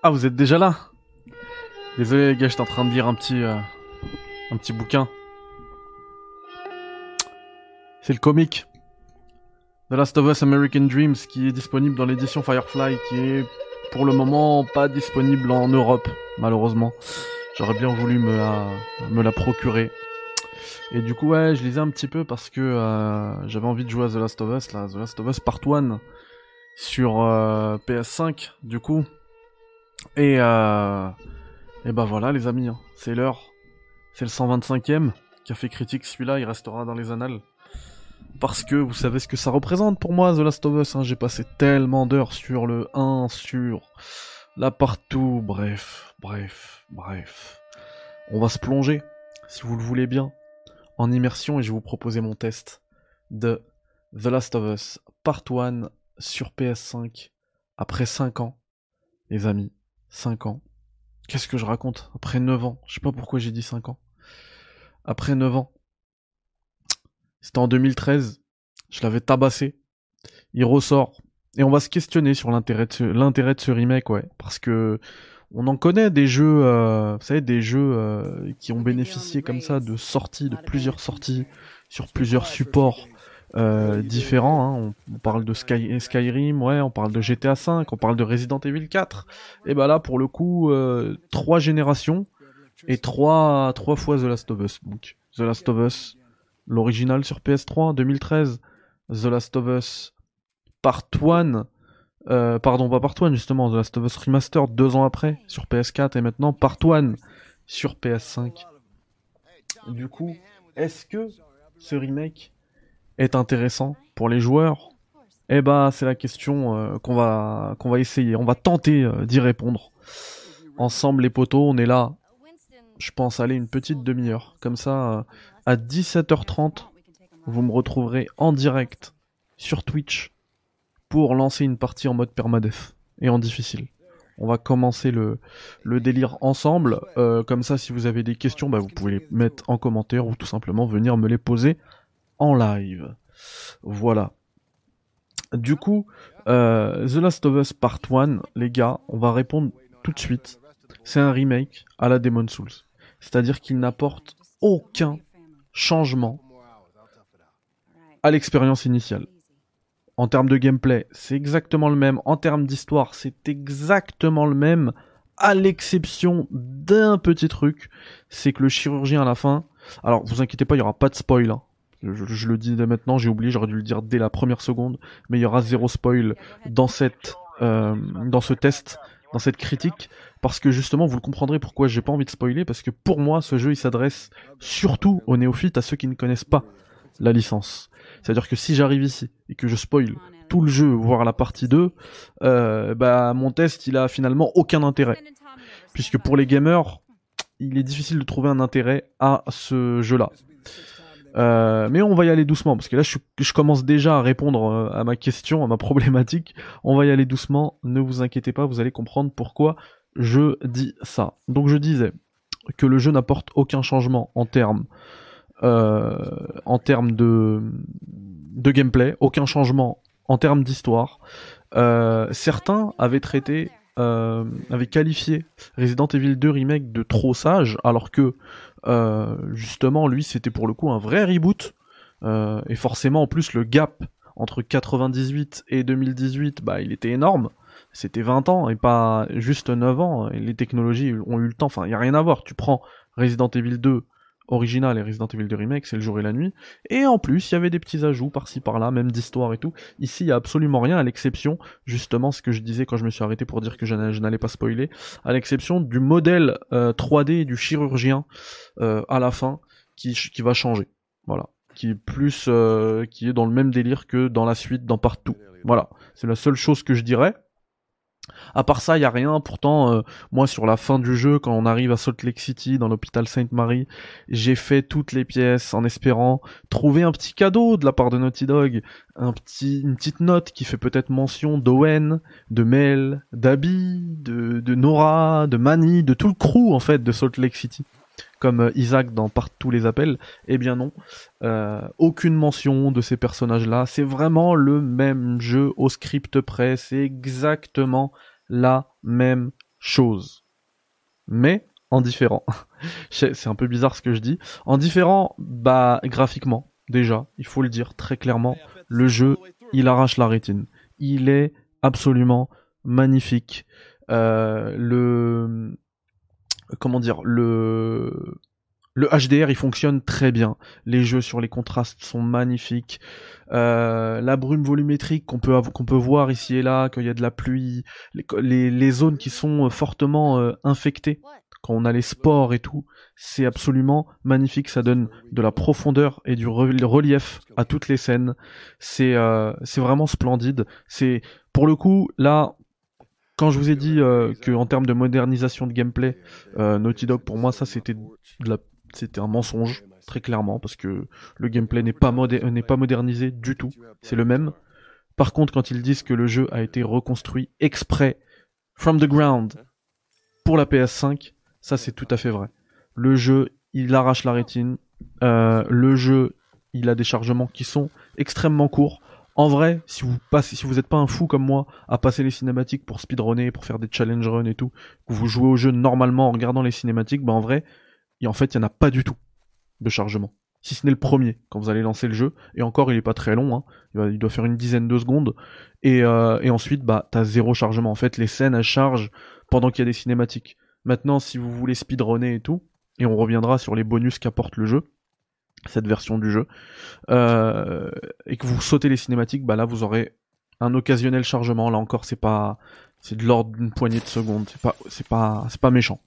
Ah, vous êtes déjà là? Désolé les gars, j'étais en train de lire un petit, euh, un petit bouquin. C'est le comic The Last of Us American Dreams qui est disponible dans l'édition Firefly, qui est pour le moment pas disponible en Europe, malheureusement. J'aurais bien voulu me la, me la procurer. Et du coup, ouais, je lisais un petit peu parce que euh, j'avais envie de jouer à The Last of Us, là, The Last of Us Part 1 sur euh, PS5, du coup. Et, euh, et bah voilà, les amis, hein, c'est l'heure. C'est le 125e qui a fait critique celui-là, il restera dans les annales. Parce que vous savez ce que ça représente pour moi, The Last of Us. Hein. J'ai passé tellement d'heures sur le 1, sur la partout, bref, bref, bref. On va se plonger, si vous le voulez bien, en immersion et je vais vous proposer mon test de The Last of Us Part 1 sur PS5 après 5 ans. Les amis, 5 ans. Qu'est-ce que je raconte? Après 9 ans. Je sais pas pourquoi j'ai dit 5 ans. Après 9 ans. C'était en 2013. Je l'avais tabassé. Il ressort. Et on va se questionner sur l'intérêt de, ce, de ce remake, ouais. Parce que on en connaît des jeux, euh, vous savez, des jeux euh, qui ont bénéficié comme ça de sorties, de plusieurs sorties sur plusieurs supports euh, différents. Hein. On, parle de Sky, Skyrim, ouais, on parle de GTA V, on parle de Resident Evil 4. Et bah là, pour le coup, euh, trois générations et trois, fois The Last of Us. Donc, The Last of Us, l'original sur PS3 2013, The Last of Us Part 1, euh, pardon, pas Part 1 justement, The Last of Us Remastered deux ans après sur PS4 et maintenant Part 1 sur PS5. Du coup, est-ce que ce remake est intéressant pour les joueurs Eh bah, c'est la question euh, qu'on va essayer. On va tenter euh, d'y répondre. Ensemble, les potos, on est là. Je pense aller une petite demi-heure. Comme ça, euh, à 17h30, vous me retrouverez en direct sur Twitch pour lancer une partie en mode permadef et en difficile. On va commencer le, le délire ensemble. Comme ça, si vous avez des questions, bah, vous pouvez les mettre en commentaire ou tout simplement venir me les poser en live. Voilà. Du coup, euh, The Last of Us Part 1, les gars, on va répondre tout de suite. C'est un remake à la Demon Souls. C'est-à-dire qu'il n'apporte aucun changement à l'expérience initiale. En termes de gameplay, c'est exactement le même. En termes d'histoire, c'est exactement le même. À l'exception d'un petit truc, c'est que le chirurgien à la fin. Alors, vous inquiétez pas, il y aura pas de spoil. Hein. Je, le dis dès maintenant, j'ai oublié, j'aurais dû le dire dès la première seconde, mais il y aura zéro spoil dans cette, euh, dans ce test, dans cette critique, parce que justement, vous le comprendrez pourquoi j'ai pas envie de spoiler, parce que pour moi, ce jeu, il s'adresse surtout aux néophytes, à ceux qui ne connaissent pas la licence. C'est-à-dire que si j'arrive ici et que je spoil tout le jeu, voire la partie 2, euh, bah mon test il a finalement aucun intérêt. Puisque pour les gamers, il est difficile de trouver un intérêt à ce jeu-là. Euh, mais on va y aller doucement, parce que là je, je commence déjà à répondre euh, à ma question, à ma problématique. On va y aller doucement, ne vous inquiétez pas, vous allez comprendre pourquoi je dis ça. Donc je disais que le jeu n'apporte aucun changement en termes euh, en termes de, gameplay, aucun changement en termes d'histoire. Certains avaient traité, avaient qualifié Resident Evil 2 Remake de trop sage, alors que justement lui c'était pour le coup un vrai reboot. Euh, et forcément en plus le gap entre 98 et 2018, bah il était énorme. C'était 20 ans et pas juste 9 ans. Et les technologies ont eu le temps. Enfin, il y a rien à voir. Tu prends Resident Evil 2 original et Resident Evil 2 Remake, c'est le jour et la nuit. Et en plus, il y avait des petits ajouts par-ci par-là, même d'histoire et tout. Ici, il y a absolument rien, à l'exception, justement, ce que je disais quand je me suis arrêté pour dire que je n'allais pas spoiler, à l'exception du modèle euh, 3D du chirurgien euh, à la fin, qui, qui va changer. Voilà. Qui est plus, euh, qui est dans le même délire que dans la suite, dans partout. Voilà. C'est la seule chose que je dirais. À part ça, il y a rien. Pourtant, euh, moi, sur la fin du jeu, quand on arrive à Salt Lake City, dans l'hôpital Sainte Marie, j'ai fait toutes les pièces en espérant trouver un petit cadeau de la part de Naughty Dog, un petit, une petite note qui fait peut-être mention d'Owen, de Mel, d'Abby, de, de Nora, de Manny, de tout le crew en fait de Salt Lake City comme euh, Isaac dans Par tous les appels, eh bien non. Euh, aucune mention de ces personnages-là. C'est vraiment le même jeu au script près. C'est exactement la même chose. Mais en différent. c'est un peu bizarre ce que je dis. En différent, bah graphiquement, déjà, il faut le dire très clairement, le jeu, il arrache la rétine. Il est absolument magnifique. Euh, le comment dire le le HDR il fonctionne très bien. Les jeux sur les contrastes sont magnifiques. Euh, la brume volumétrique qu'on peut qu'on peut voir ici et là, qu'il y a de la pluie, les, les, zones qui sont fortement euh, infectées, quand on a les spores et tout, c'est absolument magnifique. Ça donne de la profondeur et du relief à toutes les scènes. C'est euh, c'est vraiment splendide. C'est pour le coup là. Quand je vous ai dit euh, que en termes de modernisation de gameplay, euh, Naughty Dog pour moi ça c'était c'était un mensonge très clairement parce que le gameplay n'est pas n'est pas modernisé du tout. C'est le même. Par contre, quand ils disent que le jeu a été reconstruit exprès from the ground pour la PS5, ça, c'est tout à fait vrai. Le jeu, il arrache la rétine. Euh, le jeu, il a des chargements qui sont extrêmement courts. En vrai, si vous passez, si vous n'êtes pas un fou comme moi à passer les cinématiques pour speedrunner, pour faire des challenge runs et tout, que vous jouez au jeu normalement en regardant les cinématiques, bah en vrai, en fait, il n'y en a pas du tout de chargement. Si ce n'est le premier, quand vous allez lancer le jeu, et encore il est pas très long, hein. il, doit faire une dizaine de secondes, et, euh, et ensuite bah t'as zéro chargement. En fait, les scènes elles chargent pendant qu'il y a des cinématiques. Maintenant, si vous voulez speedrunner et tout, et on reviendra sur les bonus qu'apporte le jeu, cette version du jeu, euh, et que vous sautez les cinématiques, bah là vous aurez un occasionnel chargement. Là encore, c'est pas, c'est de l'ordre d'une poignée de secondes. C'est pas, c'est pas, c'est pas méchant.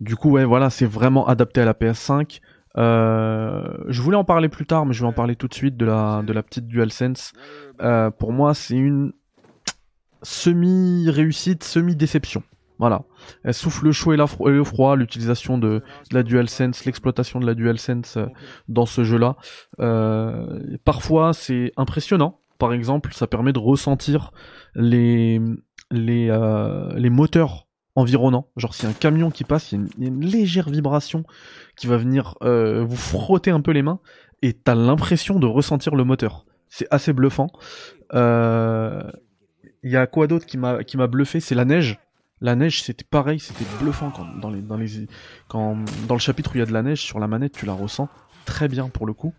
Du coup, ouais, voilà, c'est vraiment adapté à la PS5. Euh, je voulais en parler plus tard, mais je vais en parler tout de suite de la, de la petite DualSense. Euh, pour moi, c'est une semi-réussite, semi-déception. Voilà. Elle souffle le chaud et, le froid, l'utilisation de, la DualSense, l'exploitation de la DualSense euh, dans ce jeu-là. Euh, parfois, c'est impressionnant. Par exemple, ça permet de ressentir les, les, euh, les moteurs environnants. Genre, si un camion qui passe, il y a une, légère vibration qui va venir vous frotter un peu les mains et t'as l'impression de ressentir le moteur. C'est assez bluffant. Il y a quoi d'autre qui m'a bluffé? C'est la neige la neige, c'était pareil, c'était bluffant quand, dans, les, dans, les, quand, dans le chapitre où il y a de la neige sur la manette, tu la ressens très bien pour le coup.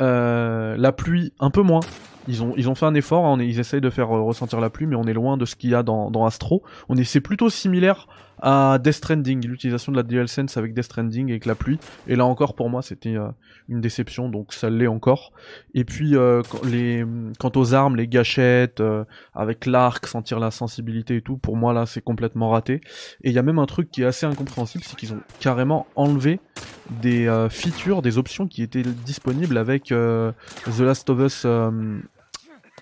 Euh, la pluie, un peu moins. Ils ont, ils ont fait un effort, hein, ils essayent de faire euh, ressentir la pluie, mais on est loin de ce qu'il y a dans, dans Astro. On est, c'est plutôt similaire à Death Stranding, l'utilisation de la DualSense avec Death Stranding avec la pluie. Et là encore, pour moi, c'était euh, une déception, donc ça l'est encore. Et puis, euh, les, quant aux armes, les gâchettes, euh, avec l'arc, sentir la sensibilité et tout, pour moi, là, c'est complètement raté. Et il y a même un truc qui est assez incompréhensible, c'est qu'ils ont carrément enlevé des features, des options qui étaient disponibles avec The Last of Us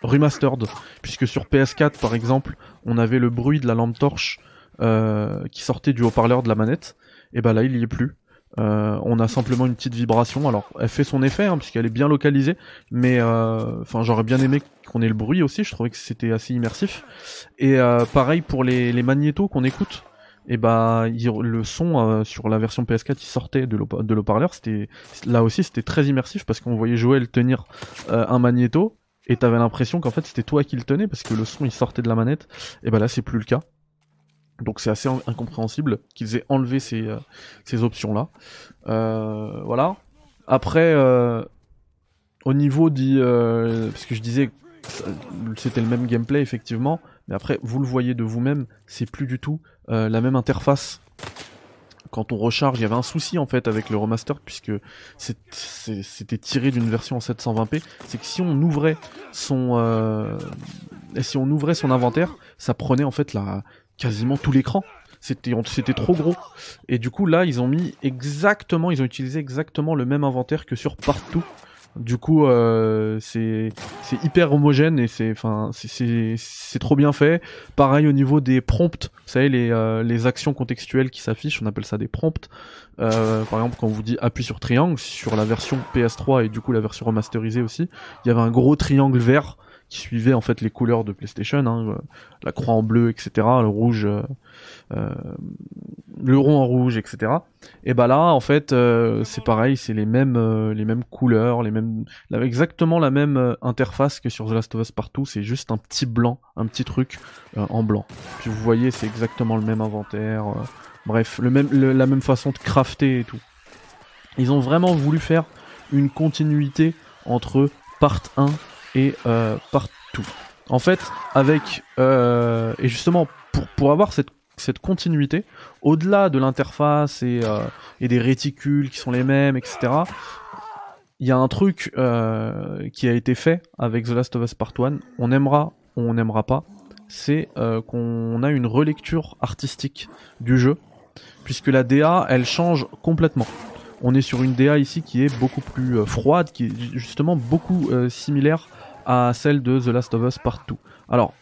Remastered. Puisque sur PS4, par exemple, on avait le bruit de la lampe torche euh, qui sortait du haut-parleur de la manette, et bah là il y est plus. Euh, on a simplement une petite vibration. Alors, elle fait son effet hein, puisqu'elle est bien localisée, mais euh, enfin, j'aurais bien aimé qu'on ait le bruit aussi. Je trouvais que c'était assez immersif. Et pareil pour les, les magnétos qu'on écoute. Et bah, le son sur la version PS4, il sortait de l'haut-parleur. C'était là aussi, c'était très immersif parce qu'on voyait Joël tenir un magnéto et t'avais l'impression qu'en fait c'était toi qui le tenais parce que le son il sortait de la manette. Et bah là, c'est plus le cas. Donc c'est assez incompréhensible qu'ils aient enlevé ces, euh, options-là. Euh, voilà. Après, euh, au niveau du... parce que je disais c'était le même gameplay effectivement, mais après vous le voyez de vous-même, c'est plus du tout la même interface. Quand on recharge, il y avait un souci en fait avec le remaster puisque c'était tiré d'une version en 720p. C'est que si on ouvrait son si on ouvrait son inventaire, ça prenait en fait la quasiment tout l'écran. C'était, c'était trop gros. Et du coup, là, ils ont mis exactement, ils ont utilisé exactement le même inventaire que sur partout. Du coup, euh, c'est hyper homogène et c'est enfin c'est c'est trop bien fait. Pareil au niveau des prompts, vous savez les euh, les actions contextuelles qui s'affichent, on appelle ça des prompts. Euh, par exemple, quand on vous dit appuie sur triangle sur la version PS3 et du coup la version remasterisée aussi, il y avait un gros triangle vert qui suivait en fait les couleurs de PlayStation, hein, la croix en bleu, etc., le rouge, le rond en rouge, etc. Et bah là, en fait, c'est pareil, c'est les mêmes, les mêmes couleurs, les mêmes, exactement la même interface que sur The Last of Us Partout. C'est juste un petit blanc, un petit truc en blanc. Puis vous voyez, c'est exactement le même inventaire. bref, le même, la même façon de crafter et tout. Ils ont vraiment voulu faire une continuité entre part 1 et euh, part 2. En fait, avec euh, et justement pour pour avoir cette cette continuité, au-delà de l'interface et, euh, et des réticules qui sont les mêmes, etc. Il y a un truc qui a été fait avec The Last of Us Part 1. On aimera on n'aimera pas. C'est qu'on a une relecture artistique du jeu, puisque la DA, elle change complètement on est sur une DA ici qui est beaucoup plus froide, qui est justement beaucoup euh, similaire à celle de The Last of Us Partout. Alors,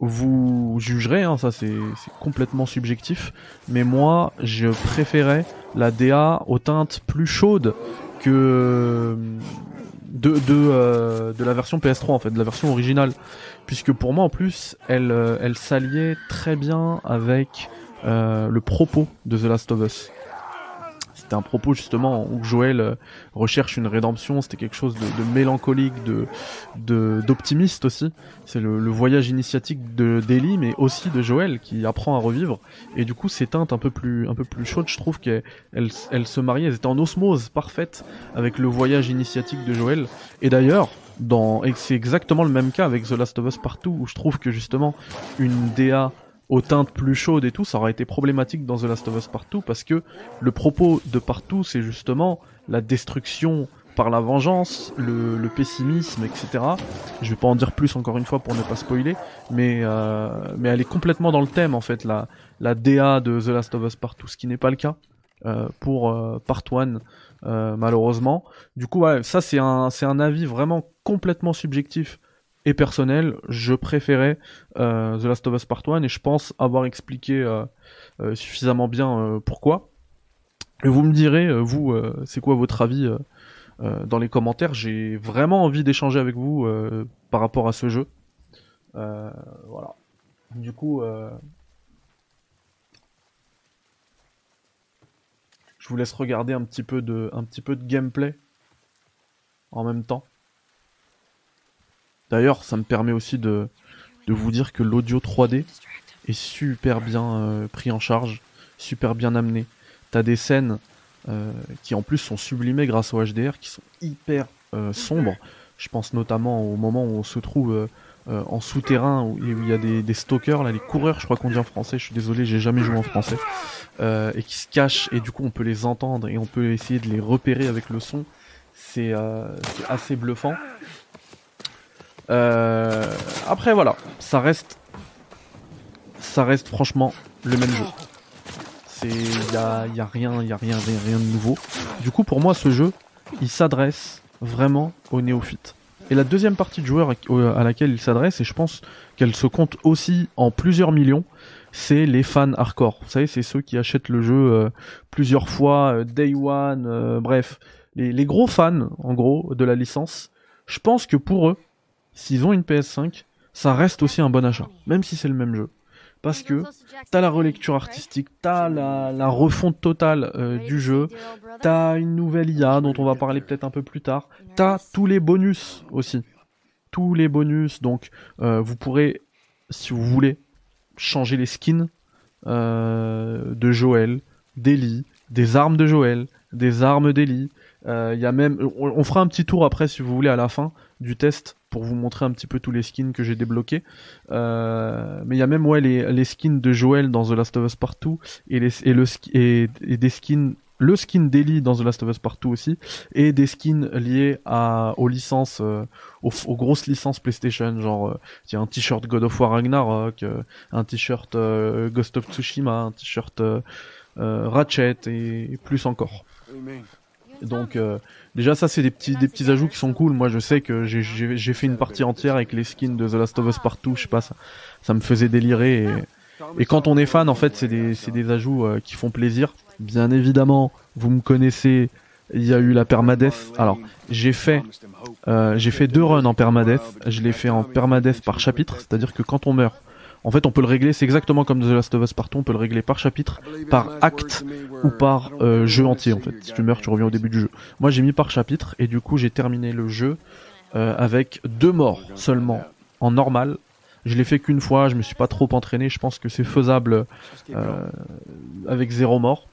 vous jugerez, hein, ça c'est complètement subjectif, mais moi je préférais la DA aux teintes plus chaudes que de, de, euh, de la version PS3 en fait, de la version originale, puisque pour moi en plus elle, elle s'alliait très bien avec le propos de The Last of Us. C'était un propos justement où Joël euh, recherche une rédemption, c'était quelque chose de, mélancolique, de d'optimiste aussi. C'est le, voyage initiatique de d'Ellie, mais aussi de Joël qui apprend à revivre. Et du coup, ces teintes un peu plus un peu plus chaudes, je trouve qu'elles elles, se mariaient, elles étaient en osmose parfaite avec le voyage initiatique de Joël. Et d'ailleurs, dans c'est exactement le même cas avec The Last of Us Partout, où je trouve que justement une DA aux teintes plus chaudes et tout, ça aurait été problématique dans The Last of Us Partout parce que le propos de Partout, c'est justement la destruction par la vengeance, le, pessimisme, etc. Je vais pas en dire plus encore une fois pour ne pas spoiler, mais euh, mais elle est complètement dans le thème en fait la la DA de The Last of Us Partout, ce qui n'est pas le cas euh, pour euh, Part 1 malheureusement. Du coup, ça c'est un c'est un avis vraiment complètement subjectif et personnel, je préférais euh, The Last of Us Part 1 et je pense avoir expliqué euh, euh, suffisamment bien pourquoi. Et vous me direz, vous, c'est quoi votre avis dans les commentaires J'ai vraiment envie d'échanger avec vous par rapport à ce jeu. voilà. Du coup, je vous laisse regarder un petit peu de, un petit peu de gameplay en même temps. D'ailleurs, ça me permet aussi de, vous dire que l'audio 3D est super bien euh, pris en charge, super bien amené. T'as des scènes euh, qui en plus sont sublimées grâce au HDR, qui sont hyper euh, sombres. Je pense notamment au moment où on se trouve en souterrain, où, il y a des, des, stalkers, là, les coureurs, je crois qu'on dit en français, je suis désolé, j'ai jamais joué en français, et qui se cachent, et du coup on peut les entendre, et on peut essayer de les repérer avec le son. C'est assez bluffant. Euh, après voilà, ça reste, ça reste franchement le même jeu. C'est, y a, y a rien, y a rien, rien, de nouveau. Du coup, pour moi, ce jeu, il s'adresse vraiment aux néophytes. Et la deuxième partie de joueurs à laquelle il s'adresse, et je pense qu'elle se compte aussi en plusieurs millions, c'est les fans hardcore. Vous savez, c'est ceux qui achètent le jeu euh, plusieurs fois, euh, day one, bref, les, les, gros fans, en gros, de la licence. Je pense que pour eux, s'ils ont une PS5, ça reste aussi un bon achat, même si c'est le même jeu. Parce que t'as la relecture artistique, t'as la, refonte totale euh, du jeu, t'as une nouvelle IA dont on va parler peut-être un peu plus tard, t'as tous les bonus aussi. Tous les bonus, donc euh, vous pourrez, si vous voulez, changer les skins euh, de Joël, d'Ellie, des armes de Joël, des armes d'Ellie. Il y même, on, fera un petit tour après si vous voulez à la fin du test pour vous montrer un petit peu tous les skins que j'ai débloqués. Euh, mais il y a même ouais les, les, skins de Joel dans The Last of Us Partout et, le, des skins le skin d'Ellie dans The Last of Us Partout aussi, et des skins liés à, aux licences, euh, aux, grosses licences PlayStation, genre il y a un t-shirt God of War Ragnarok, euh, un t-shirt Ghost of Tsushima, un t-shirt Ratchet et, plus encore. Donc Déjà, ça, c'est des petits, des petits ajouts qui sont cool. Moi, je sais que j'ai fait une partie entière avec les skins de The Last of Us partout. Je sais pas, ça, ça me faisait délirer. Et, quand on est fan, en fait, c'est des, des ajouts euh, qui font plaisir. Bien évidemment, vous me connaissez, il y a eu la permadeath. Alors, j'ai fait, euh, j'ai fait deux runs en permadeath. Je l'ai fait en permadeath par chapitre, c'est-à-dire que quand on meurt, en fait, on peut le régler. C'est exactement comme The Last of Us Partout. On peut le régler par chapitre, par acte ou par euh, jeu entier. En fait, si tu meurs, tu reviens au début du jeu. Moi, j'ai mis par chapitre et du coup, j'ai terminé le jeu euh, avec deux morts seulement en normal. Je l'ai fait qu'une fois. Je me suis pas trop entraîné. Je pense que c'est faisable euh, avec zéro mort.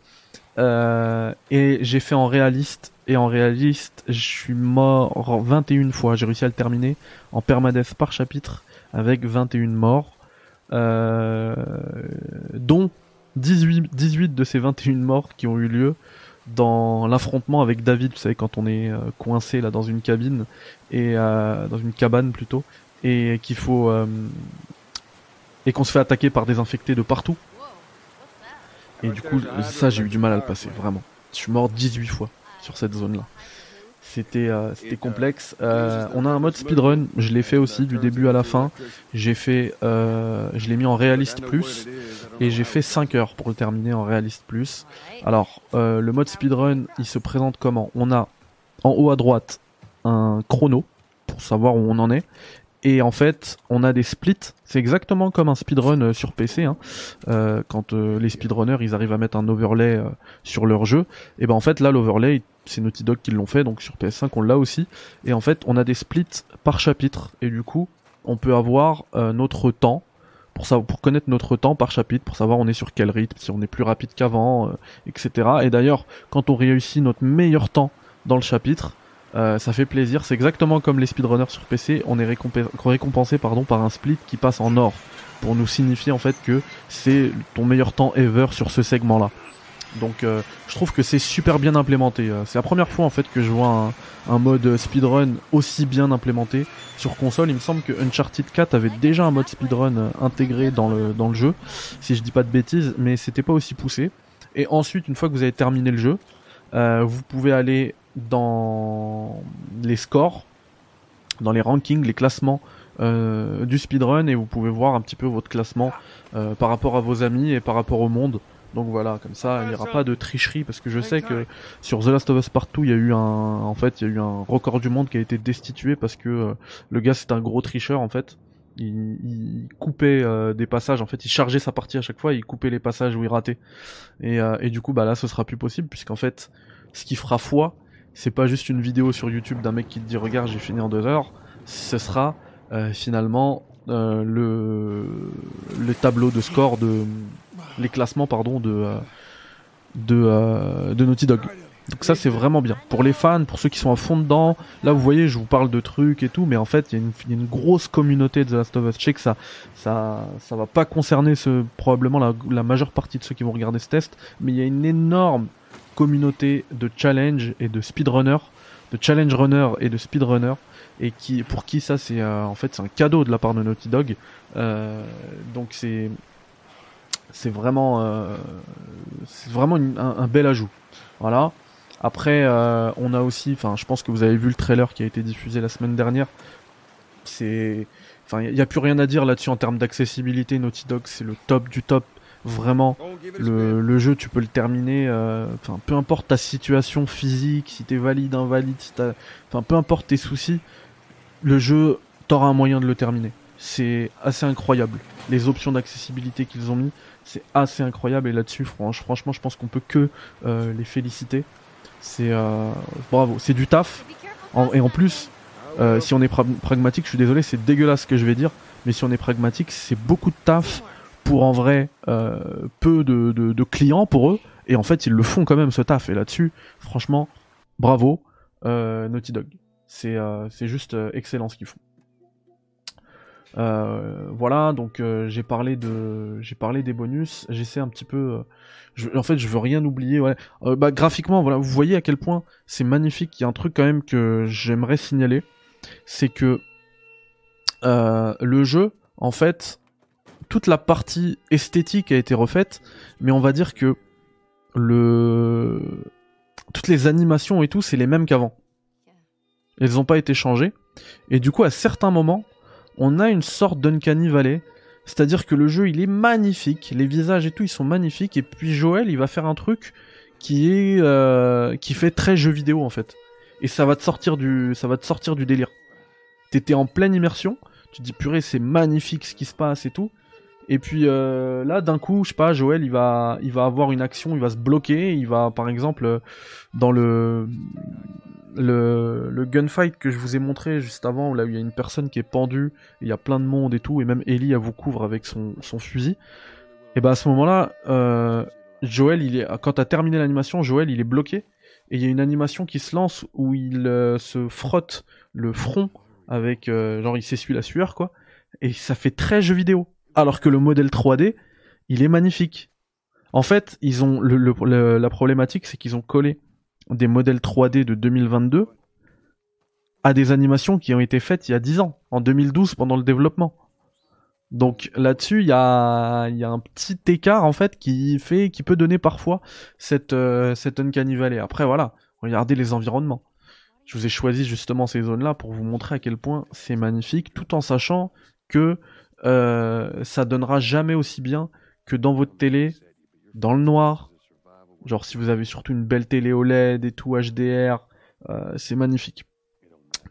Et j'ai fait en réaliste. Et en réaliste, je suis mort 21 fois. J'ai réussi à le terminer en permadeath par chapitre avec 21 morts. Euh, dont 18, 18 de ces 21 morts qui ont eu lieu dans l'affrontement avec David, vous savez, quand on est euh, coincé là dans une cabine, et euh, dans une cabane plutôt, et qu'il faut. Euh, et qu'on se fait attaquer par des infectés de partout. Et du coup, ça, j'ai eu du mal à le passer, vraiment. Je suis mort 18 fois sur cette zone-là. C'était euh, c'était complexe. Euh, on a un mode speedrun, je l'ai fait aussi du début à la fin. J'ai fait, euh, je l'ai mis en réaliste plus et j'ai fait 5 heures pour le terminer en réaliste plus. Alors euh, le mode speedrun, il se présente comment? On a en haut à droite un chrono pour savoir où on en est. Et en fait, on a des splits. C'est exactement comme un speedrun euh, sur PC. Hein. Euh, quand euh, les speedrunners ils arrivent à mettre un overlay euh, sur leur jeu, et ben en fait là l'overlay c'est Naughty Dog qui l'ont fait, donc sur PS5 on l'a aussi. Et en fait on a des splits par chapitre et du coup on peut avoir euh, notre temps pour connaître notre temps par chapitre, pour savoir on est sur quel rythme, si on est plus rapide qu'avant, euh, etc. Et d'ailleurs quand on réussit notre meilleur temps dans le chapitre, euh, ça fait plaisir, c'est exactement comme les speedrunners sur PC, on est récompensé par un split qui passe en or, pour nous signifier en fait que c'est ton meilleur temps ever sur ce segment-là. Donc euh, je trouve que c'est super bien implémenté. Euh, C'est la première fois en fait que je vois un, mode speedrun aussi bien implémenté sur console. Il me semble que Uncharted 4 avait déjà un mode speedrun euh, intégré dans le, jeu, si je dis pas de bêtises, mais c'était pas aussi poussé. Et ensuite, une fois que vous avez terminé le jeu, euh, vous pouvez aller dans les scores, dans les rankings, les classements euh, du speedrun et vous pouvez voir un petit peu votre classement euh, par rapport à vos amis et par rapport au monde. Donc voilà, comme ça, il n'y aura pas de tricherie parce que je sais que sur The Last of Us Partout, il y a eu un, en fait, il y a eu un record du monde qui a été destitué parce que euh, le gars c'est un gros tricheur en fait. Il, il coupait euh, des passages, en fait, il chargeait sa partie à chaque fois, il coupait les passages où il ratait. Et, euh, et du coup, bah là, ce sera plus possible puisqu'en fait, ce qui fera foi, c'est pas juste une vidéo sur YouTube d'un mec qui te dit regarde, j'ai fini en deux heures. Ce sera finalement le le tableau de score de les classements pardon de euh, de euh, de Naughty Dog. Donc ça c'est vraiment bien pour les fans, pour ceux qui sont à fond dedans. Là vous voyez, je vous parle de trucs et tout, mais en fait il y, a une- grosse communauté de The Last of Us. Je sais que ça ça ça va pas concerner ce probablement la, majeure partie de ceux qui vont regarder ce test, mais il y a une énorme communauté de challenge et de speedrunners, de challenge runner et de speedrunner et qui pour qui ça c'est euh, en fait c'est un cadeau de la part de Naughty Dog. Donc c'est c'est vraiment euh, vraiment un, bel ajout. Voilà. Après euh, on a aussi enfin je pense que vous avez vu le trailer qui a été diffusé la semaine dernière. C'est enfin il y, a plus rien à dire là-dessus en termes d'accessibilité Naughty Dog, c'est le top du top vraiment le, le jeu, tu peux le terminer. euh, Enfin, peu importe ta situation physique, si t'es valide, invalide, si enfin, peu importe tes soucis, le jeu, t'auras un moyen de le terminer. C'est assez incroyable. Les options d'accessibilité qu'ils ont mis, c'est assez incroyable. Et là-dessus, franch- franchement, je pense qu'on peut que euh, les féliciter. C'est euh, bravo, c'est du taf. Et en plus, euh, si on est pra- pragmatique, je suis désolé, c'est dégueulasse ce que je vais dire, mais si on est pragmatique, c'est beaucoup de taf pour en vrai euh, peu de, de, clients pour eux et en fait ils le font quand même ce taf et là-dessus franchement bravo Naughty Dog c'est juste excellent ce qu'ils font Euh, voilà donc euh, j'ai parlé de j'ai parlé des bonus. J'essaie un petit peu euh, je, en fait je veux rien oublier ouais. Bah graphiquement voilà vous voyez à quel point c'est magnifique. Il y a un truc quand même que j'aimerais signaler. C'est que euh, le jeu en fait toute la partie esthétique a été refaite, mais on va dire que le toutes les animations et tout, c'est les mêmes qu'avant. Elles n'ont pas été changées. Et du coup, à certains moments, on a une sorte d'Uncanny Valley. C'est-à-dire que le jeu, il est magnifique. Les visages et tout, ils sont magnifiques. Et puis Joël, il va faire un truc qui est euh, qui fait très jeu vidéo en fait. Et ça va te sortir du ça va te sortir du délire. T'étais en pleine immersion, tu dis purée c'est magnifique ce qui se passe et tout. Et puis euh, là d'un coup, je sais pas, Joël il va il va avoir une action, il va se bloquer, il va par exemple dans le le, le gunfight que je vous ai montré juste avant, là où il y a une personne qui est pendue, il y a plein de monde et tout, et même Ellie elle vous couvre avec son, son fusil. Et bah à ce moment-là, euh, Joël, il est, quand t'as terminé l'animation, Joël il est bloqué, et il y a une animation qui se lance où il euh, se frotte le front avec, euh, genre il s'essuie la sueur quoi, et ça fait très jeu vidéo. Alors que le modèle 3D, il est magnifique. En fait, ils ont la problématique, c'est qu'ils ont collé des modèles 3D de 2022 à des animations qui ont été faites il y a 10 ans, en 2012 pendant le développement. Donc là-dessus, il y a, y a, un petit écart en fait qui fait, qui peut donner parfois cette, euh, cette Uncanny Valley. Après voilà, regardez les environnements. Je vous ai choisi justement ces zones-là pour vous montrer à quel point c'est magnifique, tout en sachant que euh, ça donnera jamais aussi bien que dans votre télé, dans le noir, Genre si vous avez surtout une belle télé OLED et tout HDR, euh, c'est magnifique.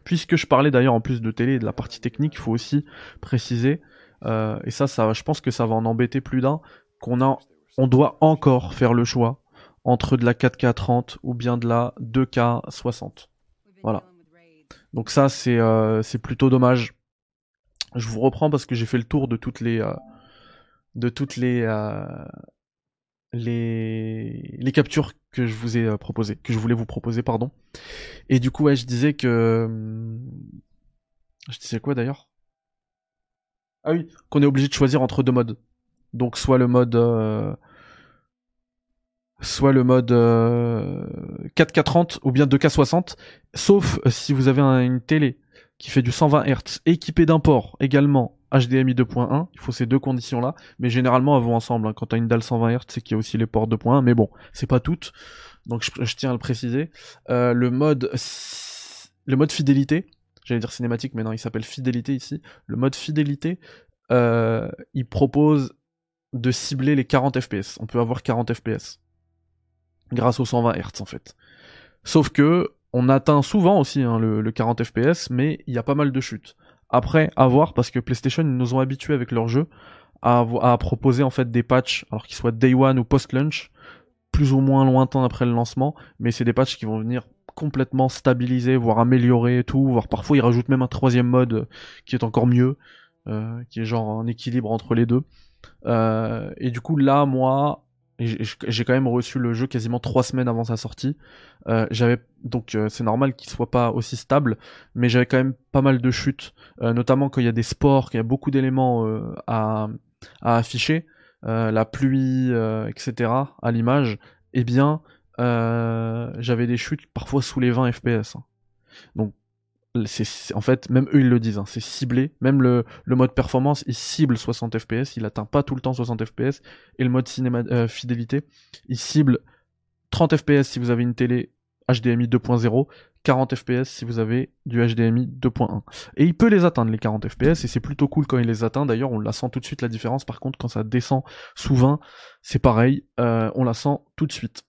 Puisque je parlais d'ailleurs en plus de télé et de la partie technique, il faut aussi préciser, euh, et ça, ça, je pense que ça va en embêter plus d'un, qu'on a, on doit encore faire le choix entre de la 4K 30 ou bien de la 2K 60. Voilà. Donc ça, c'est euh, plutôt dommage. Je vous reprends parce que j'ai fait le tour de toutes les de toutes les les, les captures que je vous ai euh, proposées, que je voulais vous proposer, pardon. Et du coup, je disais que. Je disais quoi d'ailleurs? Ah oui, qu'on est obligé de choisir entre deux modes. Donc, soit le mode. Euh, soit le mode 4K30 euh, ou bien 2K60, sauf si vous avez une télé qui fait du 120 Hz équipée d'un port également HDMI 2.1, il faut ces deux conditions-là, mais généralement elles vont ensemble. Hein. Quand tu as une dalle 120 Hz, c'est qu'il y a aussi les ports 2.1, mais bon, c'est pas toutes, donc je, tiens à le préciser. Euh, le mode le mode fidélité, j'allais dire cinématique, mais non, il s'appelle fidélité ici. Le mode fidélité, euh, il propose de cibler les 40 FPS. On peut avoir 40 FPS grâce aux 120 Hz en fait. Sauf que on atteint souvent aussi hein, le, le 40 FPS, mais il y a pas mal de chutes. Après, à voir, parce que PlayStation, ils nous ont habitués avec leur jeu à, proposer en fait des patchs, alors qu'ils soient day one ou post-launch, plus ou moins lointains après le lancement, mais c'est des patchs qui vont venir complètement stabiliser, voire améliorer et tout, voire parfois ils rajoutent même un troisième mode qui est encore mieux, euh, qui est genre un équilibre entre les deux. Euh, et du coup là, moi, j'ai quand même reçu le jeu quasiment trois semaines avant sa sortie. Euh, j'avais donc euh, c'est normal qu'il soit pas aussi stable, mais j'avais quand même pas mal de chutes, euh, notamment quand il y a des sports, qu'il y a beaucoup d'éléments à, à, afficher, la pluie, etc. à l'image. Eh bien, j'avais des chutes parfois sous les 20 FPS. Hein. Donc en fait même eux ils le disent hein, c'est ciblé. Même le, le, mode performance il cible 60 fps il atteint pas tout le temps 60 fps et le mode cinéma euh, fidélité il cible 30 fps si vous avez une télé HDMI 2.0 40 fps si vous avez du HDMI 2.1 et il peut les atteindre les 40 fps et c'est plutôt cool quand il les atteint. D'ailleurs on la sent tout de suite la différence. Par contre quand ça descend sous 20 c'est pareil euh, on la sent tout de suite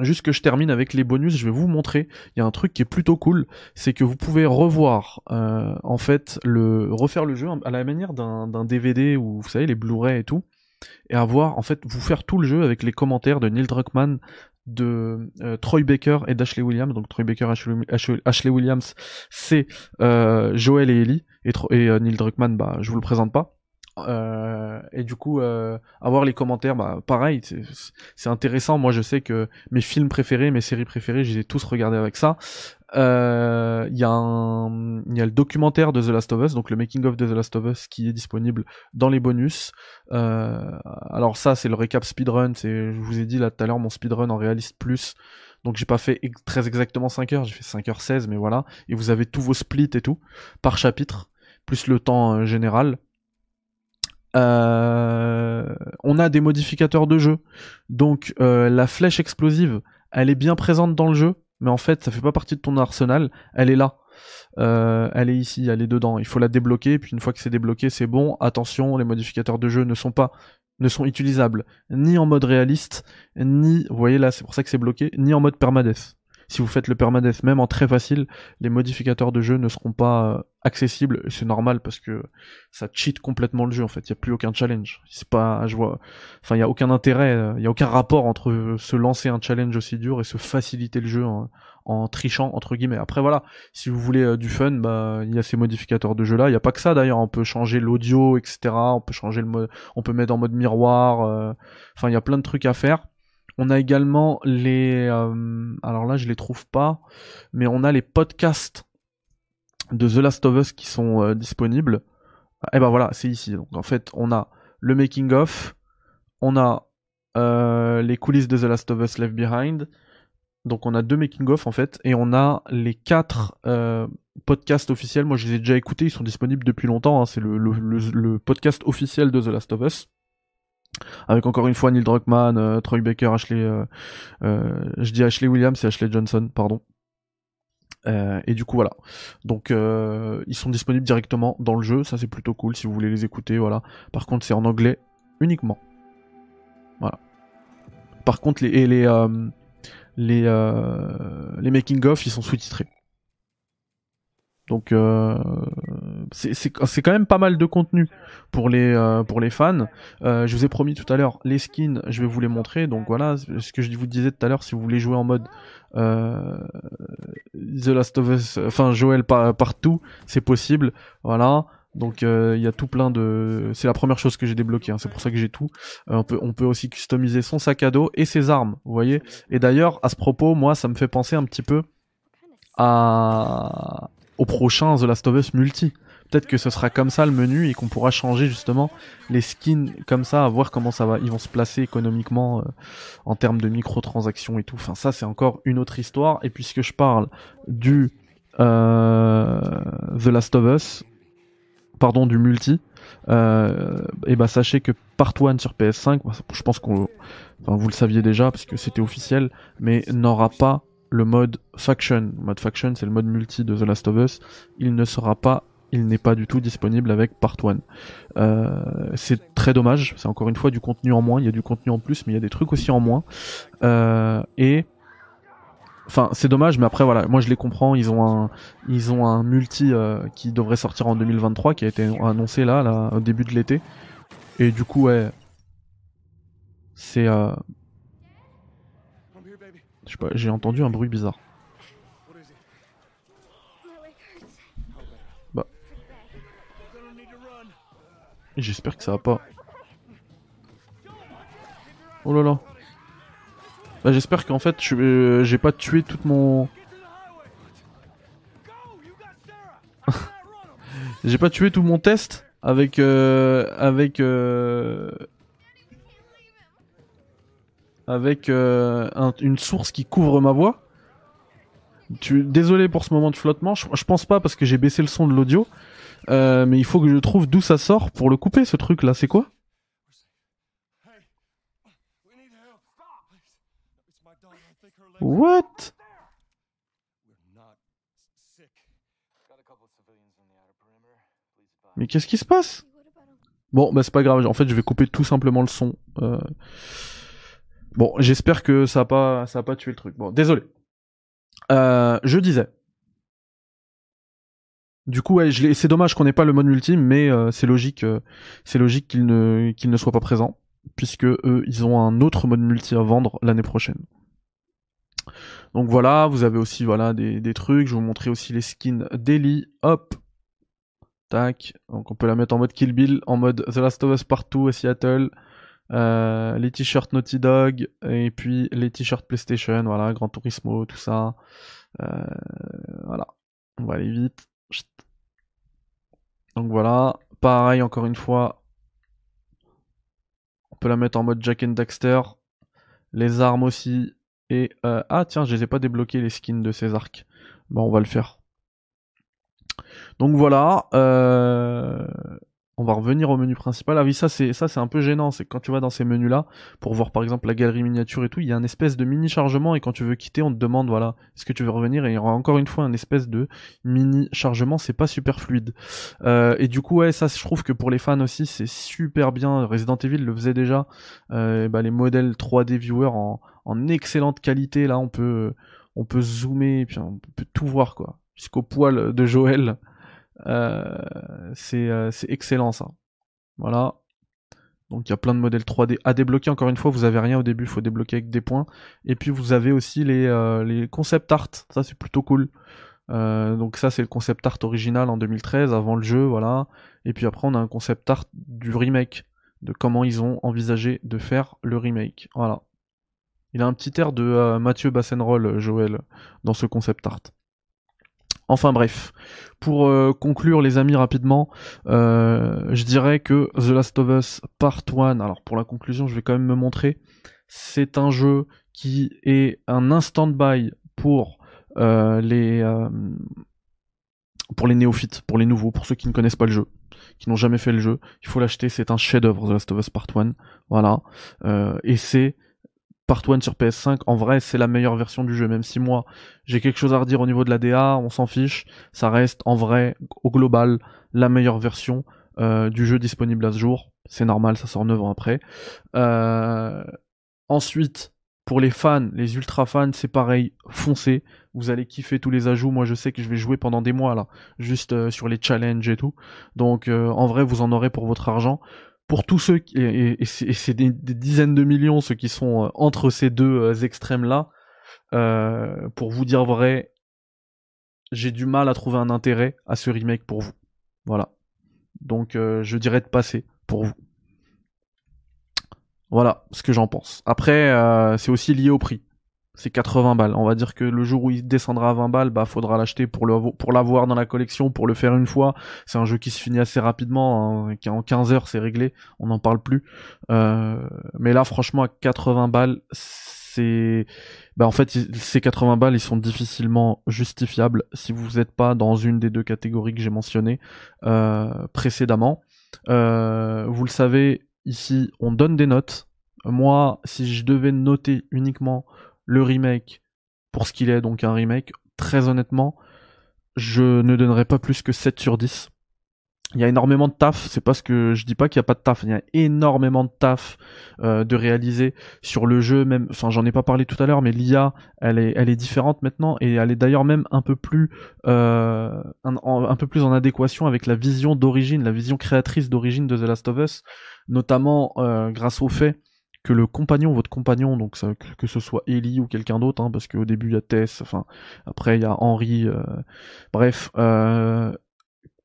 Juste que je termine avec les bonus, je vais vous montrer. Il y a un truc qui est plutôt cool, c'est que vous pouvez revoir, euh, en fait, le refaire le jeu à la manière d'un DVD ou vous savez les Blu-ray et tout, et avoir en fait vous faire tout le jeu avec les commentaires de Neil Druckmann, de euh, Troy Baker et d'Ashley Williams. Donc Troy Baker, Ashley, Williams, c'est euh, Joel et Ellie, et, et Neil Druckmann, bah je vous le présente pas. Euh, et du coup, euh, avoir les commentaires, bah, pareil, c'est intéressant. Moi, je sais que mes films préférés, mes séries préférées, je les ai tous regardés avec ça. Euh, il y, a un, y a le documentaire de The Last of Us, donc le making of The Last of Us, qui est disponible dans les bonus. alors ça, c'est le récap speedrun. C'est, je vous ai dit là tout à l'heure, mon speedrun en réaliste plus. Donc j'ai pas fait très exactement 5 heures, j'ai fait 5 heures 16, mais voilà. Et vous avez tous vos splits et tout, par chapitre, plus le temps général. Euh, on a des modificateurs de jeu. Donc euh, la flèche explosive, elle est bien présente dans le jeu, mais en fait ça fait pas partie de ton arsenal. Elle est là. Euh, elle est ici, elle est dedans. Il faut la débloquer, puis une fois que c'est débloqué, c'est bon. Attention, les modificateurs de jeu ne sont pas ne sont utilisables ni en mode réaliste, ni, vous voyez là, c'est pour ça que c'est bloqué, ni en mode permadeath. Si vous faites le permadeath même en très facile, les modificateurs de jeu ne seront pas euh, accessibles. C'est normal parce que ça cheat complètement le jeu en fait. Il y a plus aucun challenge. C'est pas, je vois, enfin il y a aucun intérêt, euh, il y a aucun rapport entre se lancer un challenge aussi dur et se faciliter le jeu en, trichant entre guillemets. Après voilà, si vous voulez euh, du fun, bah il y a ces modificateurs de jeu là. Il y a pas que ça d'ailleurs. On peut changer l'audio, etc. On peut changer le mode, on peut mettre en mode miroir. Enfin il y a plein de trucs à faire. On a également les... Euh, alors là, je les trouve pas, mais on a les podcasts de The Last of Us qui sont euh, disponibles. Et eh ben voilà, c'est ici. Donc en fait, on a le making of, on a euh, les coulisses de The Last of Us Left Behind. Donc on a deux making of en fait, et on a les quatre podcasts officiels. Moi, je les ai déjà écoutés, ils sont disponibles depuis longtemps. Hein. C'est le podcast officiel de The Last of Us avec encore une fois Neil Druckmann, euh, Troy Baker, Ashley, euh, euh, je dis Ashley Williams, c'est Ashley Johnson, pardon. et du coup voilà. Donc ils sont disponibles directement dans le jeu, ça c'est plutôt cool si vous voulez les écouter, voilà. Par contre c'est en anglais uniquement. Voilà. Par contre les les les, les making of ils sont sous-titrés. Donc euh, c'est quand même pas mal de contenu pour les euh, pour les fans. Euh, je vous ai promis tout à l'heure les skins, je vais vous les montrer. Donc voilà, ce que je vous disais tout à l'heure, si vous voulez jouer en mode euh, The Last of Us, enfin Joel partout, c'est possible. Voilà. Donc euh, il y a tout plein de. C'est la première chose que j'ai débloqué. Hein. C'est pour ça que j'ai tout. on peut on peut aussi customiser son sac à dos et ses armes. Vous voyez. Et d'ailleurs à ce propos, moi ça me fait penser un petit peu à au prochain The Last of Us multi. Peut-être que ce sera comme ça le menu et qu'on pourra changer justement les skins comme ça, à voir comment ça va, ils vont se placer économiquement euh, en termes de microtransactions et tout. Enfin ça c'est encore une autre histoire. Et puisque je parle du euh, The Last of Us, pardon du multi, euh, et bah sachez que Part 1 sur PS5, je pense qu'on, vous le saviez déjà parce que c'était officiel, mais n'aura pas le mode faction. Mode faction, c'est le mode multi de The Last of Us. Il ne sera pas, il n'est pas du tout disponible avec Part 1. Euh, c'est très dommage. C'est encore une fois du contenu en moins. Il y a du contenu en plus, mais il y a des trucs aussi en moins. Euh, et Enfin, c'est dommage, mais après voilà, moi je les comprends. Ils ont un, ils ont un multi euh, qui devrait sortir en 2023, qui a été annoncé là, là au début de l'été. Et du coup, ouais, c'est euh, je sais pas, j'ai entendu un bruit bizarre. Bah. J'espère que ça va pas. Oh là là. Bah, j'espère qu'en fait, euh, j'ai pas tué toute mon. j'ai pas tué tout mon test avec euh, avec euh, avec euh, une source qui couvre ma voix. Désolé pour ce moment de flottement, je, pense pas parce que j'ai baissé le son de l'audio, euh, mais il faut que je trouve d'où ça sort pour le couper ce truc là, c'est quoi? What? Mais qu'est-ce qui se passe? Bon, bah c'est pas grave, en fait je vais couper tout simplement le son. Euh... Bon, j'espère que ça a pas, ça pas tué le truc. Bon, désolé. Euh, je disais. Du coup, c'est dommage qu'on n'ait pas le mode multi, mais euh, c'est logique, euh, c'est logique qu'il ne, soit pas présent, puisque eux, ils ont un autre mode multi à vendre l'année prochaine. Donc voilà, vous avez aussi voilà des, des trucs. Je vous montrer aussi les skins d'Ellie. Hop, tac. Donc on peut la mettre en mode Kill Bill, en mode The Last of Us Partout à Seattle. Euh, les t-shirts Naughty Dog et puis les t-shirts PlayStation, voilà, Gran Turismo, tout ça. Euh, voilà, on va aller vite. Donc voilà, pareil encore une fois, on peut la mettre en mode Jack and Daxter, les armes aussi, et euh, ah tiens, je les ai pas débloqués les skins de ces arcs. Bon, on va le faire. Donc voilà. On va revenir au menu principal. Ah oui, ça c'est ça c'est un peu gênant, c'est quand tu vas dans ces menus là pour voir par exemple la galerie miniature et tout, il y a un espèce de mini chargement et quand tu veux quitter, on te demande voilà, est-ce que tu veux revenir? Et il y aura encore une fois un espèce de mini chargement, c'est pas super fluide. Euh, et du coup ouais, ça je trouve que pour les fans aussi, c'est super bien. Resident Evil le faisait déjà. Euh, bah, les modèles 3D viewer en, en excellente qualité là, on peut on peut zoomer et puis on peut tout voir quoi. Jusqu'au poil de Joël c'est excellent ça. Voilà. Donc il y a plein de modèles 3D à débloquer. Encore une fois, vous avez rien au début, il faut débloquer avec des points. Et puis vous avez aussi les, euh, les concept art. Ça c'est plutôt cool. donc ça c'est le concept art original en 2013, avant le jeu, voilà. Et puis après on a un concept art du remake, de comment ils ont envisagé de faire le remake. Voilà. Il a un petit air de Mathieu Bassenroll, Joël, dans ce concept art. Enfin bref, pour euh, conclure les amis rapidement, euh, je dirais que The Last of Us Part 1, alors pour la conclusion je vais quand même me montrer, c'est un jeu qui est un instant by pour euh, les pour les néophytes, pour les nouveaux, pour ceux qui ne connaissent pas le jeu, qui n'ont jamais fait le jeu, il faut l'acheter, c'est un chef-d'œuvre The Last of Us Part 1, voilà, et c'est Part 1 sur PS5, en vrai, c'est la meilleure version du jeu. Même si moi, j'ai quelque chose à redire au niveau de la DA, on s'en fiche. Ça reste, en vrai, au global, la meilleure version euh, du jeu disponible à ce jour. C'est normal, ça sort 9 ans après. Euh, ensuite, pour les fans, les ultra fans, c'est pareil, foncez. Vous allez kiffer tous les ajouts. Moi, je sais que je vais jouer pendant des mois là, juste euh, sur les challenges et tout. Donc, en vrai, vous en aurez pour votre argent pour tous ceux qui, et, c'est des, dizaines de millions ceux qui sont euh, entre ces deux euh, extrêmes là, euh, pour vous dire vrai, j'ai du mal à trouver un intérêt à ce remake pour vous. Voilà. Donc je dirais de passer pour vous. Voilà ce que j'en pense. Après, c'est aussi lié au prix c'est 80 balles. On va dire que le jour où il descendra à 20 balles, bah faudra l'acheter pour l'avoir dans la collection, pour le faire une fois. C'est un jeu qui se finit assez rapidement, hein, en 15 heures c'est réglé, on n'en parle plus. Euh, mais là franchement à 80 balles, c'est bah en fait ces 80 balles ils sont difficilement justifiables si vous n'êtes pas dans une des deux catégories que j'ai mentionnées euh, précédemment. Euh, vous le savez, ici on donne des notes. Moi, si je devais noter uniquement le remake pour ce qu'il est, donc un remake, très honnêtement, je ne donnerais pas plus que 7 sur 10. Il y a énormément de taf, c'est parce que je dis pas qu'il n'y a pas de taf, il y a énormément de taf euh, de réaliser sur le jeu, même, enfin j'en ai pas parlé tout à l'heure, mais l'IA, elle est, elle est différente maintenant et elle est d'ailleurs même un peu plus, euh, un, peu plus en adéquation avec la vision d'origine, la vision créatrice d'origine de The Last of Us, notamment euh, grâce au fait que le compagnon, votre compagnon, donc que ce soit Ellie ou quelqu'un d'autre, hein, parce qu'au début il y a Tess, enfin après il y a Henry, euh, bref, euh,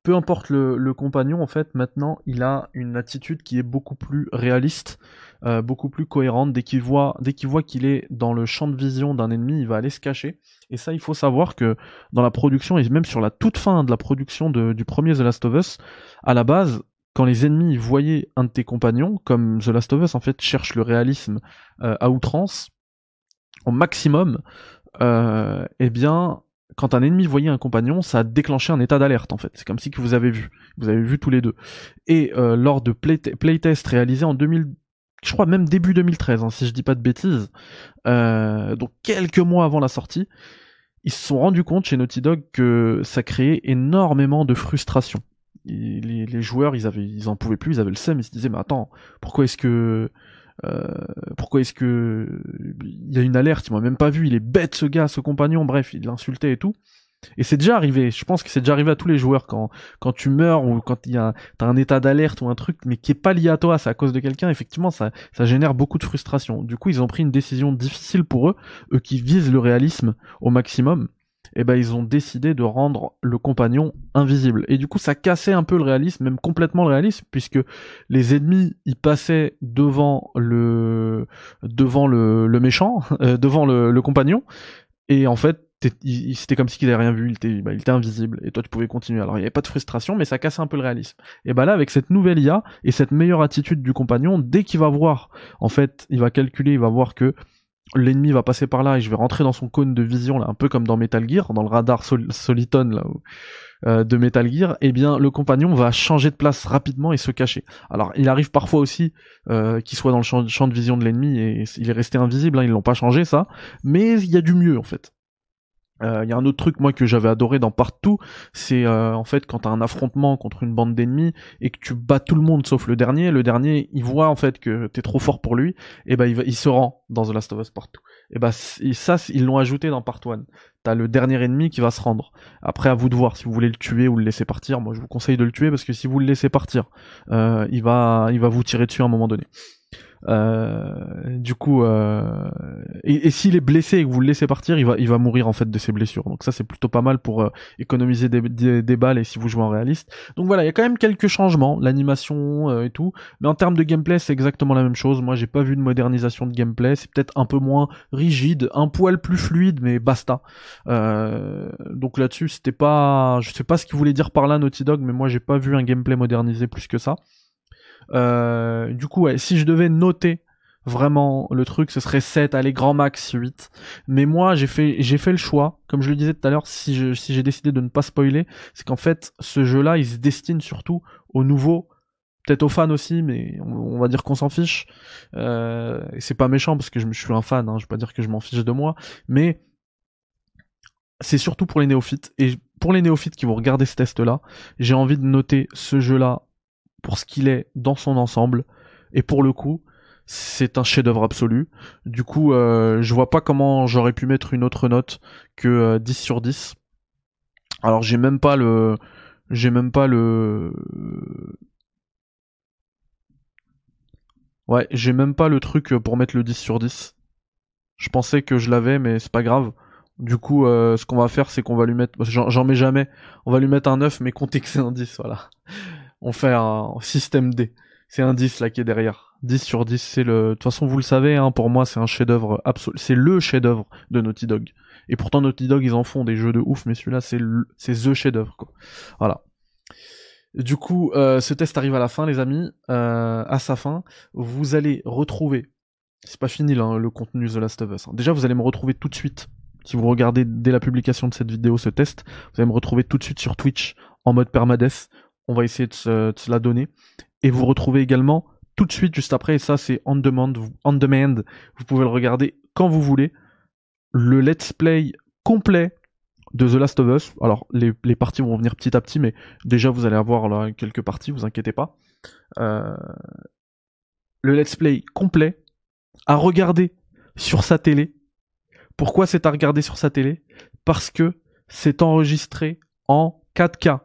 peu importe le, compagnon, en fait, maintenant il a une attitude qui est beaucoup plus réaliste, euh, beaucoup plus cohérente. Dès qu'il voit, dès qu'il voit qu'il est dans le champ de vision d'un ennemi, il va aller se cacher. Et ça, il faut savoir que dans la production et même sur la toute fin de la production du premier The Last of Us, à la base, quand les ennemis voyaient un de tes compagnons, comme The Last of Us en fait cherche le réalisme euh, à outrance, au maximum, euh, eh bien, quand un ennemi voyait un compagnon, ça a déclenché un état d'alerte en fait. C'est comme si que vous avez vu, vous avez vu tous les deux. Et euh, lors de playtest réalisé en 2000, je crois même début 2013, hein, si je dis pas de bêtises, donc quelques mois avant la sortie, ils se sont rendus compte chez Naughty Dog que ça créait énormément de frustration les, joueurs, ils avaient, en pouvaient plus, ils avaient le seum, ils se disaient mais attends, pourquoi est-ce que euh, pourquoi est-ce que il y a une alerte, il m'a même pas vu, il est bête ce gars, ce compagnon, bref, il l'insultait et tout. Et c'est déjà arrivé, je pense que c'est déjà arrivé à tous les joueurs quand tu meurs ou quand il t'as un état d'alerte ou un truc mais qui est pas lié à toi, c'est à cause de quelqu'un, effectivement ça génère beaucoup de frustration. Du coup, ils ont pris une décision difficile pour eux, eux qui visent le réalisme au maximum eh ben ils ont décidé de rendre le compagnon invisible. Et du coup, ça cassait un peu le réalisme, même complètement le réalisme, puisque les ennemis ils passaient devant le devant le, le méchant, euh, devant le, le, compagnon, et en fait c'était comme s'il n'avait rien vu, il était, bah, il était invisible, et toi tu pouvais continuer. Alors il n'y avait pas de frustration, mais ça cassait un peu le réalisme. Et bah là, avec cette nouvelle IA et cette meilleure attitude du compagnon, dès qu'il va voir, en fait, il va calculer, il va voir que l'ennemi va passer par là et je vais rentrer dans son cône de vision là, un peu comme dans Metal Gear, dans le radar Soliton là euh, de Metal Gear, eh bien le compagnon va changer de place rapidement et se cacher. Alors il arrive parfois aussi euh, qu'il soit dans le champ, de vision de l'ennemi et il est resté invisible, hein, ils l'ont pas changé ça, mais il y a du mieux en fait. Euh, il y a un autre truc moi que j'avais adoré dans Partout, c'est euh, en fait quand t'as un affrontement contre une bande d'ennemis et que tu bats tout le monde sauf le dernier, le dernier il voit en fait que t'es trop fort pour lui, et ben il, se rend dans The Last of Us Partout. Et ben ça ils l'ont ajouté dans Part 1. T'as le dernier ennemi qui va se rendre. Après à vous de voir si vous voulez le tuer ou le laisser partir. Moi je vous conseille de le tuer parce que si vous le laissez partir, euh, il va il va vous tirer dessus à un moment donné. Euh, du coup, euh, et, s'il est blessé et que vous le laissez partir, il va, il va mourir en fait de ses blessures. Donc ça c'est plutôt pas mal pour euh, économiser des, des, balles et si vous jouez en réaliste. Donc voilà, il y a quand même quelques changements, l'animation et tout, mais en termes de gameplay c'est exactement la même chose. Moi j'ai pas vu de modernisation de gameplay, c'est peut-être un peu moins rigide, un poil plus fluide, mais basta. donc là-dessus c'était pas, je sais pas ce qu'il voulait dire par là Naughty Dog, mais moi j'ai pas vu un gameplay modernisé plus que ça. Euh, du coup, si je devais noter vraiment le truc, ce serait 7, allez, grand max 8. Mais moi, j'ai fait, j'ai fait le choix, comme je le disais tout à l'heure, si, j'ai décidé de ne pas spoiler, c'est qu'en fait, ce jeu-là, il se destine surtout aux nouveaux, peut-être aux fans aussi, mais on, va dire qu'on s'en fiche. Euh, c'est pas méchant parce que je, je suis un fan, hein, je vais pas dire que je m'en fiche de moi, mais c'est surtout pour les néophytes. Et pour les néophytes qui vont regarder ce test-là, j'ai envie de noter ce jeu-là pour ce qu'il est dans son ensemble. Et pour le coup, c'est un chef-d'œuvre absolu. Du coup, euh, je vois pas comment j'aurais pu mettre une autre note que 10 euh, sur 10. Alors j'ai même pas le j'ai même pas le Ouais, j'ai même pas le truc pour mettre le 10 sur 10. Je pensais que je l'avais mais c'est pas grave. Du coup, euh, ce qu'on va faire, c'est qu'on va lui mettre, j'en mets jamais, on va lui mettre un 9, mais comptez que c'est un 10, voilà on fait un système D. C'est un 10 là qui est derrière. 10 sur 10, c'est le... De toute façon, vous le savez, hein, pour moi, c'est un chef-d'œuvre absolu. C'est le chef-d'œuvre de Naughty Dog. Et pourtant, Naughty Dog, ils en font des jeux de ouf, mais celui-là, c'est le... c'est the chef-d'œuvre. Voilà. Du coup, euh, ce test arrive à la fin, les amis. Euh, à sa fin, vous allez retrouver. C'est pas fini là, le contenu The Last of Us. Hein. Déjà, vous allez me retrouver tout de suite. Si vous regardez dès la publication de cette vidéo ce test, vous allez me retrouver tout de suite sur Twitch en mode permadeath on va essayer de se, la donner. Et vous retrouvez également tout de suite juste après, et ça c'est on demand, on demand, vous pouvez le regarder quand vous voulez, le let's play complet de The Last of Us. Alors les, parties vont venir petit à petit, mais déjà vous allez avoir quelques parties, vous inquiétez pas. Euh, le let's play complet à regarder sur sa télé. Pourquoi c'est à regarder sur sa télé? Parce que c'est enregistré en 4K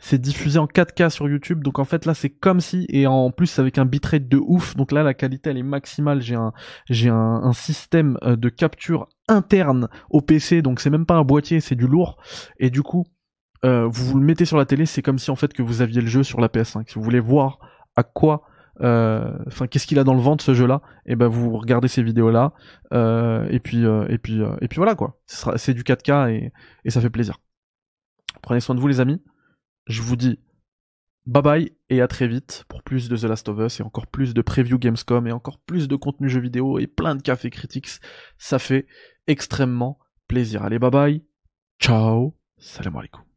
c'est diffusé en 4K sur YouTube, donc en fait là c'est comme si, et en plus avec un bitrate de ouf, donc là la qualité elle est maximale, j'ai un, j'ai un, système euh, de capture interne au PC, donc c'est même pas un boîtier, c'est du lourd, et du coup euh, vous vous le mettez sur la télé, c'est comme si en fait que vous aviez le jeu sur la PS5, si vous voulez voir à quoi euh, enfin qu'est-ce qu'il a dans le ventre ce jeu là et ben vous regardez ces vidéos là et puis et puis et puis voilà quoi. C'est du 4K et, et ça fait plaisir. Prenez soin de vous les amis je vous dis bye bye et à très vite pour plus de The Last of Us et encore plus de preview Gamescom et encore plus de contenu jeux vidéo et plein de café critiques. Ça fait extrêmement plaisir. Allez, bye bye. Ciao. Salam alaikum.